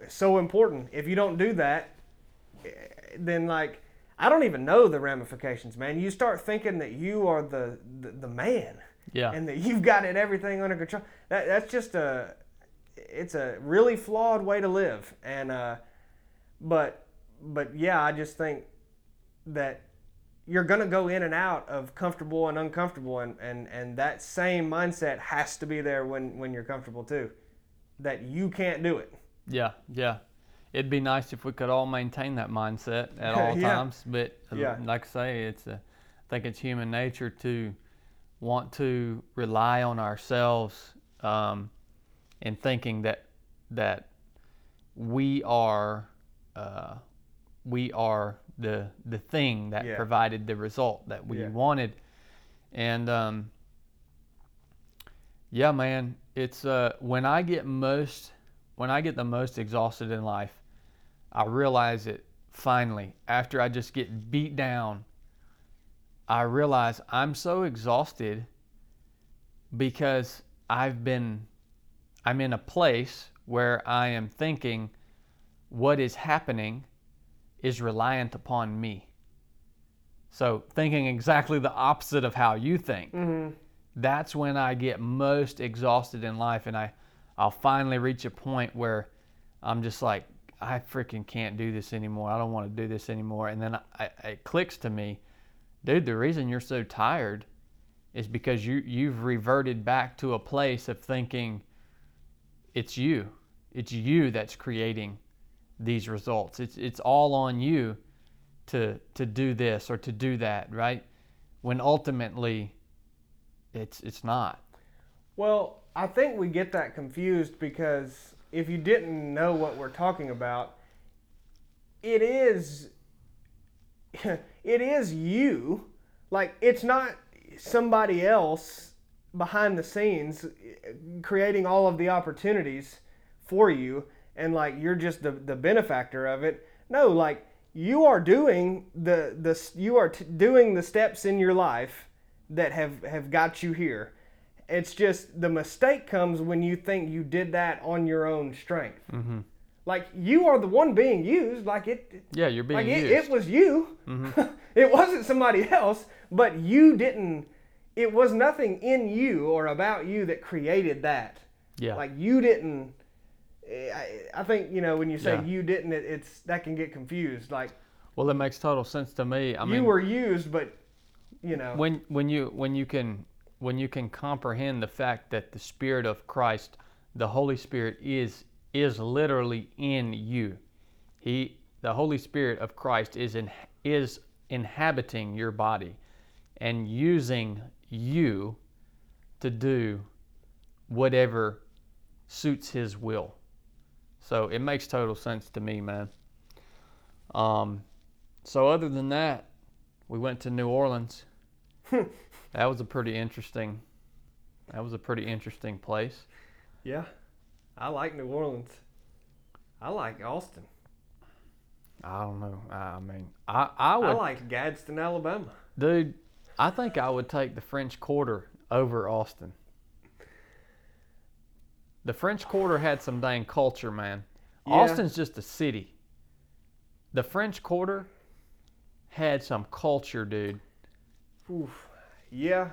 S2: so important. If you don't do that, eh, then like I don't even know the ramifications, man. You start thinking that you are the the, the man
S1: yeah
S2: and that you've got it everything under control. That that's just a it's a really flawed way to live. And uh, but but yeah, I just think that you're gonna go in and out of comfortable and uncomfortable, and and and that same mindset has to be there when when you're comfortable too. That you can't do it.
S1: yeah yeah it'd be nice if we could all maintain that mindset at all
S2: Yeah.
S1: times but
S2: Yeah.
S1: like I say it's a, I think it's human nature to want to rely on ourselves um, and thinking that that we are uh, we are the the thing that
S2: Yeah.
S1: provided the result that we
S2: Yeah.
S1: wanted and um, yeah man it's uh, when I get most when I get the most exhausted in life I realize it finally after I just get beat down I realize I'm so exhausted because I've been I'm in a place where I am thinking what is happening is reliant upon me. So thinking exactly the opposite of how you think.
S2: Mm-hmm.
S1: That's when I get most exhausted in life and I I'll finally reach a point where I'm just like I freaking can't do this anymore. I don't want to do this anymore. And then I, it clicks to me, dude, the reason you're so tired is because you you've reverted back to a place of thinking it's you. It's you that's creating these results. It's it's all on you to to do this or to do that, right? When ultimately it's it's not.
S2: Well, I think we get that confused because if you didn't know what we're talking about, it is it is you. Like it's not somebody else behind the scenes eh, creating all of the opportunities for you and like you're just the, the benefactor of it. No, like you are doing the the you are t- doing the steps in your life that have have got you here. It's just the mistake comes when you think you did that on your own strength.
S1: Mm-hmm.
S2: Like you are the one being used. Like it.
S1: Yeah, you're being
S2: like
S1: used.
S2: it was you.
S1: Mhm.
S2: it wasn't somebody else, but you didn't. It was nothing in you or about you that created that.
S1: yeah.
S2: Like you didn't. I, I think you know when you say
S1: Yeah.
S2: you didn't, it, it's that can get confused. Like
S1: well, it makes total sense to me. I
S2: you
S1: mean, you
S2: were used, but you know.
S1: when when you when you can when you can comprehend the fact that the Spirit of Christ, the Holy Spirit, is is literally in you. He, the Holy Spirit of Christ, is in is inhabiting your body, and using you to do whatever suits His will. So it makes total sense to me, man. Um, so other than that, we went to New Orleans. that was a pretty interesting. That was a pretty interesting place.
S2: yeah, I like New Orleans. I like Austin.
S1: I don't know. I mean, I I would I
S2: like Gadsden, Alabama.
S1: dude. I think I would take the French Quarter over Austin. The French Quarter had some dang culture, man.
S2: Yeah.
S1: Austin's just a city. The French Quarter had some culture, dude.
S2: Oof. Yeah,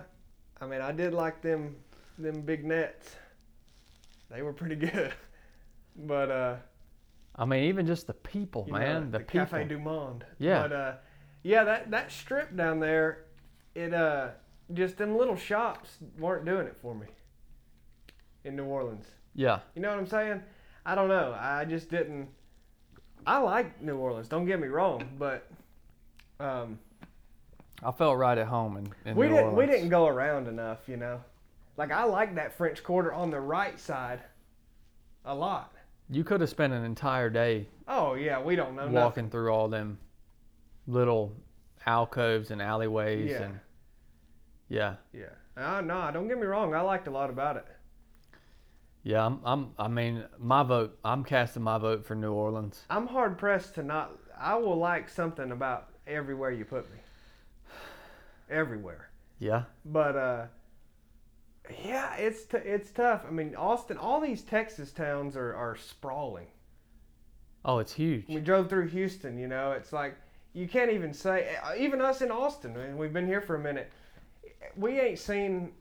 S2: I mean I did like them them big nets. They were pretty good. But uh
S1: I mean, even just the people,
S2: you know,
S1: man. the, people.
S2: Cafe Du Monde.
S1: Yeah.
S2: But uh yeah, that that strip down there, it uh just them little shops weren't doing it for me. In New Orleans.
S1: yeah.
S2: You know what I'm saying? I don't know. I just didn't I like New Orleans, don't get me wrong, but um
S1: I felt right at home in, in
S2: we
S1: New
S2: didn't we didn't go around enough, you know. Like I like that French Quarter on the right side a lot.
S1: You could have spent an entire day
S2: Oh yeah, we don't know nothing.
S1: walking through all them little alcoves and alleyways
S2: Yeah.
S1: and yeah,
S2: Yeah. Uh, no, don't get me wrong. I liked a lot about it.
S1: yeah. I'm, I'm I mean, my vote. I'm casting my vote for New Orleans.
S2: I'm hard pressed to not. I will like something about everywhere you put me. Everywhere.
S1: Yeah,
S2: But uh, yeah, it's t- it's tough. I mean, Austin. All these Texas towns are are sprawling.
S1: oh, it's huge.
S2: We drove through Houston. You know, it's like you can't even say. uh, Even us in Austin, and we've been here for a minute. We ain't seen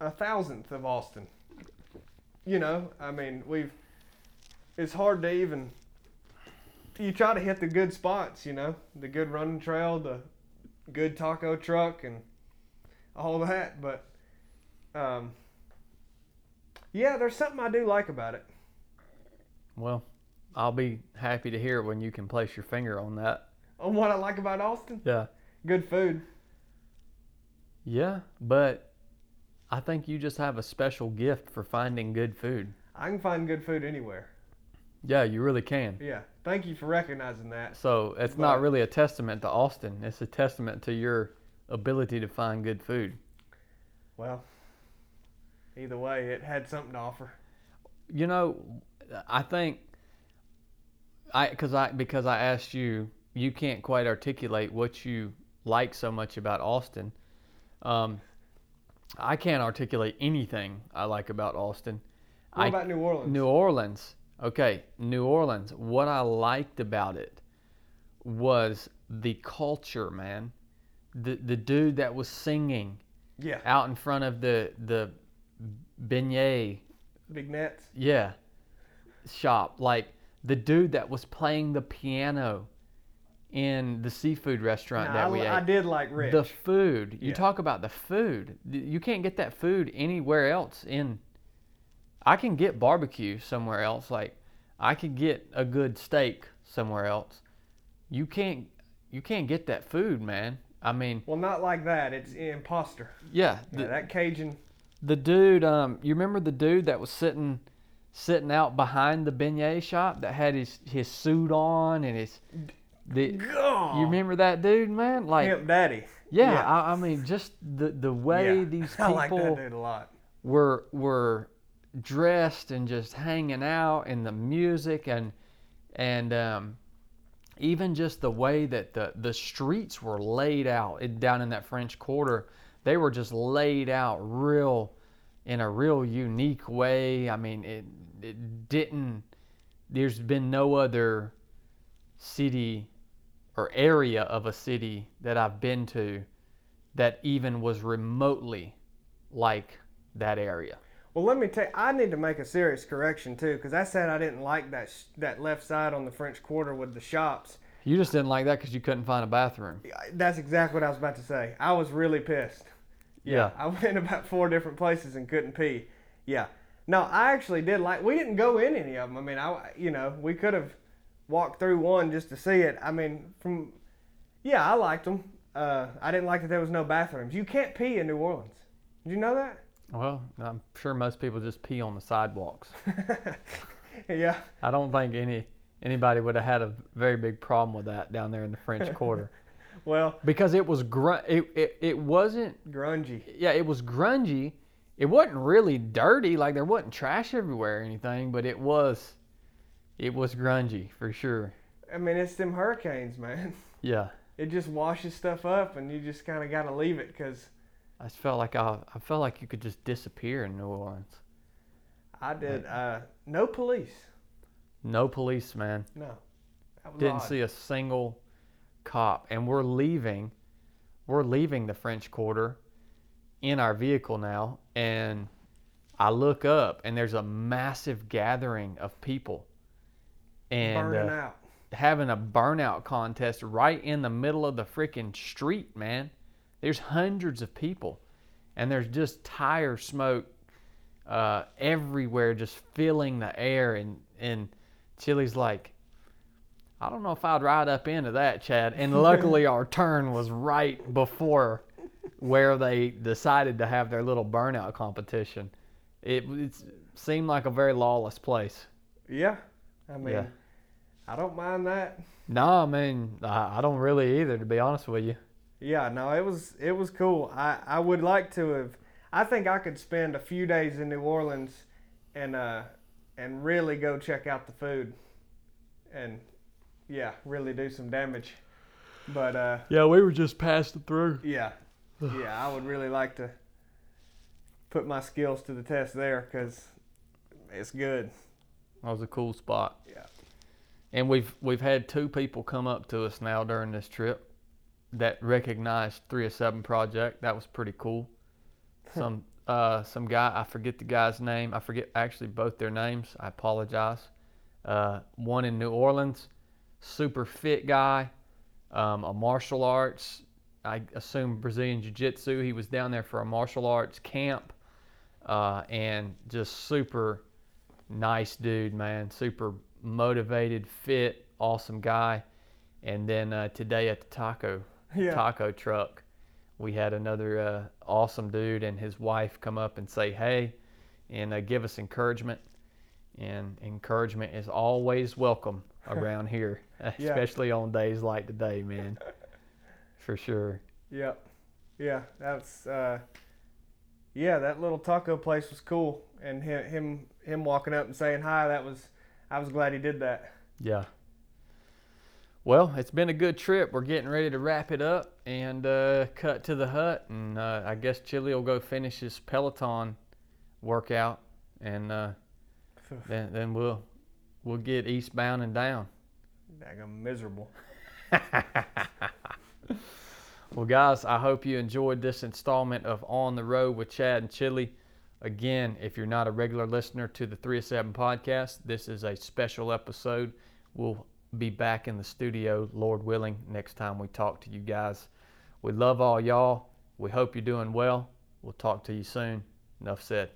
S2: a thousandth of Austin. You know, I mean, we've. It's hard to even. You try to hit the good spots, you know, the good running trail, the good taco truck, and all that. But, um, yeah, there's something I do like about it.
S1: Well, I'll be happy to hear when you can place your finger on that.
S2: On what I like about Austin,
S1: Yeah,
S2: good food.
S1: yeah, but I think you just have a special gift for finding good food.
S2: I can find good food anywhere.
S1: Yeah, you really can.
S2: Yeah. Thank you for recognizing that.
S1: So it's not really a testament to Austin. It's a testament to your ability to find good food.
S2: Well, either way, it had something to offer.
S1: You know, I think I because I because I asked you, you can't quite articulate what you like so much about Austin. Um, I can't articulate anything I like about Austin.
S2: What
S1: I-
S2: about New Orleans?
S1: New Orleans. Okay, New Orleans. What I liked about it was the culture, man. The the dude that was singing
S2: yeah.
S1: out in front of the the beignet
S2: Big nets.
S1: yeah shop like the dude that was playing the piano in the seafood restaurant
S2: Nah,
S1: that
S2: I,
S1: we
S2: I did like Rich.
S1: the food you
S2: Yeah.
S1: talk about the food you can't get that food anywhere else in i can get barbecue somewhere else like i could get a good steak somewhere else you can't you can't get that food man i mean
S2: well, not like that. It's imposter.
S1: yeah,
S2: Yeah, that Cajun.
S1: The dude um you remember the dude that was sitting sitting out behind the beignet shop that had his his suit on and his the
S2: God.
S1: you remember that dude man like
S2: Pimp Daddy.
S1: yeah,
S2: Yeah.
S1: I, I mean just the the way
S2: Yeah.
S1: these
S2: I like that
S1: people
S2: dude a lot.
S1: were were dressed and just hanging out and the music and and um, even just the way that the the streets were laid out down in that French Quarter, they were just laid out real in a real unique way. I mean, it it didn't. There's been no other city or area of a city that I've been to that even was remotely like that area.
S2: Well, let me tell you, I need to make a serious correction too, because I said I didn't like that sh- that left side on the French Quarter with the shops.
S1: You just didn't like that because you couldn't find a bathroom.
S2: That's exactly what I was about to say. I was really pissed.
S1: Yeah.
S2: I went about four different places and couldn't pee. Yeah. No, I actually did like. We didn't go in any of them. I mean, I you know we could have walked through one just to see it. I mean, from yeah, I liked them. Uh, I didn't like that there was no bathrooms. You can't pee in New Orleans. Did you know that?
S1: Well, I'm sure most people just pee on the sidewalks.
S2: yeah.
S1: I don't think any anybody would have had a very big problem with that down there in the French Quarter
S2: Well,
S1: because it was gr- it, it it wasn't
S2: grungy.
S1: yeah it was grungy. It wasn't really dirty like there wasn't trash everywhere or anything, but it was it was grungy for sure.
S2: I mean, it's them hurricanes, man.
S1: Yeah.
S2: It just washes stuff up, and you just kind of got to leave it because
S1: I just felt like I, I felt like you could just disappear in New Orleans.
S2: I did. Uh, no police.
S1: No police, man.
S2: No.
S1: Didn't
S2: odd.
S1: see a single cop. And we're leaving. We're leaving the French Quarter in our vehicle now, and I look up, and there's a massive gathering of people, and
S2: burning
S1: uh,
S2: out.
S1: having a burnout contest right in the middle of the freaking street, man. There's hundreds of people, and there's just tire smoke uh, everywhere, just filling the air. And and Chili's like, I don't know if I'd ride up into that, Chad. And luckily, our turn was right before where they decided to have their little burnout competition. It, it seemed like a very lawless place.
S2: Yeah. I mean,
S1: Yeah.
S2: I don't mind that.
S1: No, I mean, I, I don't really either, to be honest with you.
S2: Yeah, no, it was it was cool. I I would like to have. I think I could spend a few days in New Orleans, and uh, and really go check out the food, and yeah, really do some damage. But uh,
S1: Yeah, we were just passing through.
S2: yeah, yeah, I would really like to put my skills to the test there because it's good.
S1: That was a cool spot.
S2: Yeah.
S1: And we've we've had two people come up to us now during this trip that recognized 307 project. That was pretty cool. Some uh, some guy I forget the guy's name. I forget actually both their names. I apologize. Uh, one in New Orleans, super fit guy, um, a martial arts. I assume Brazilian Jiu Jitsu. He was down there for a martial arts camp, uh, and just super nice dude, man. Super motivated, fit, awesome guy. And then uh, today at the taco
S2: Yeah.
S1: taco truck, we had another uh, awesome dude and his wife come up and say hey, and uh, give us encouragement. And encouragement is always welcome around here,
S2: Yeah.
S1: especially on days like today, man. For sure.
S2: Yep. Yeah, that's uh yeah, that little taco place was cool and him him him walking up and saying hi, that was I was glad he did that.
S1: Yeah. Well, it's been a good trip. We're getting ready to wrap it up and uh, cut to the hut, and uh, I guess Chili will go finish his Peloton workout, and uh, then then we'll we'll get eastbound and down.
S2: Daggum miserable.
S1: Well, guys, I hope you enjoyed this installment of On the Road with Chad and Chili. Again, if you're not a regular listener to the 307 podcast, this is a special episode. We'll be back in the studio, Lord willing, next time we talk to you guys. We love all y'all. We hope you're doing well. We'll talk to you soon. Enough said.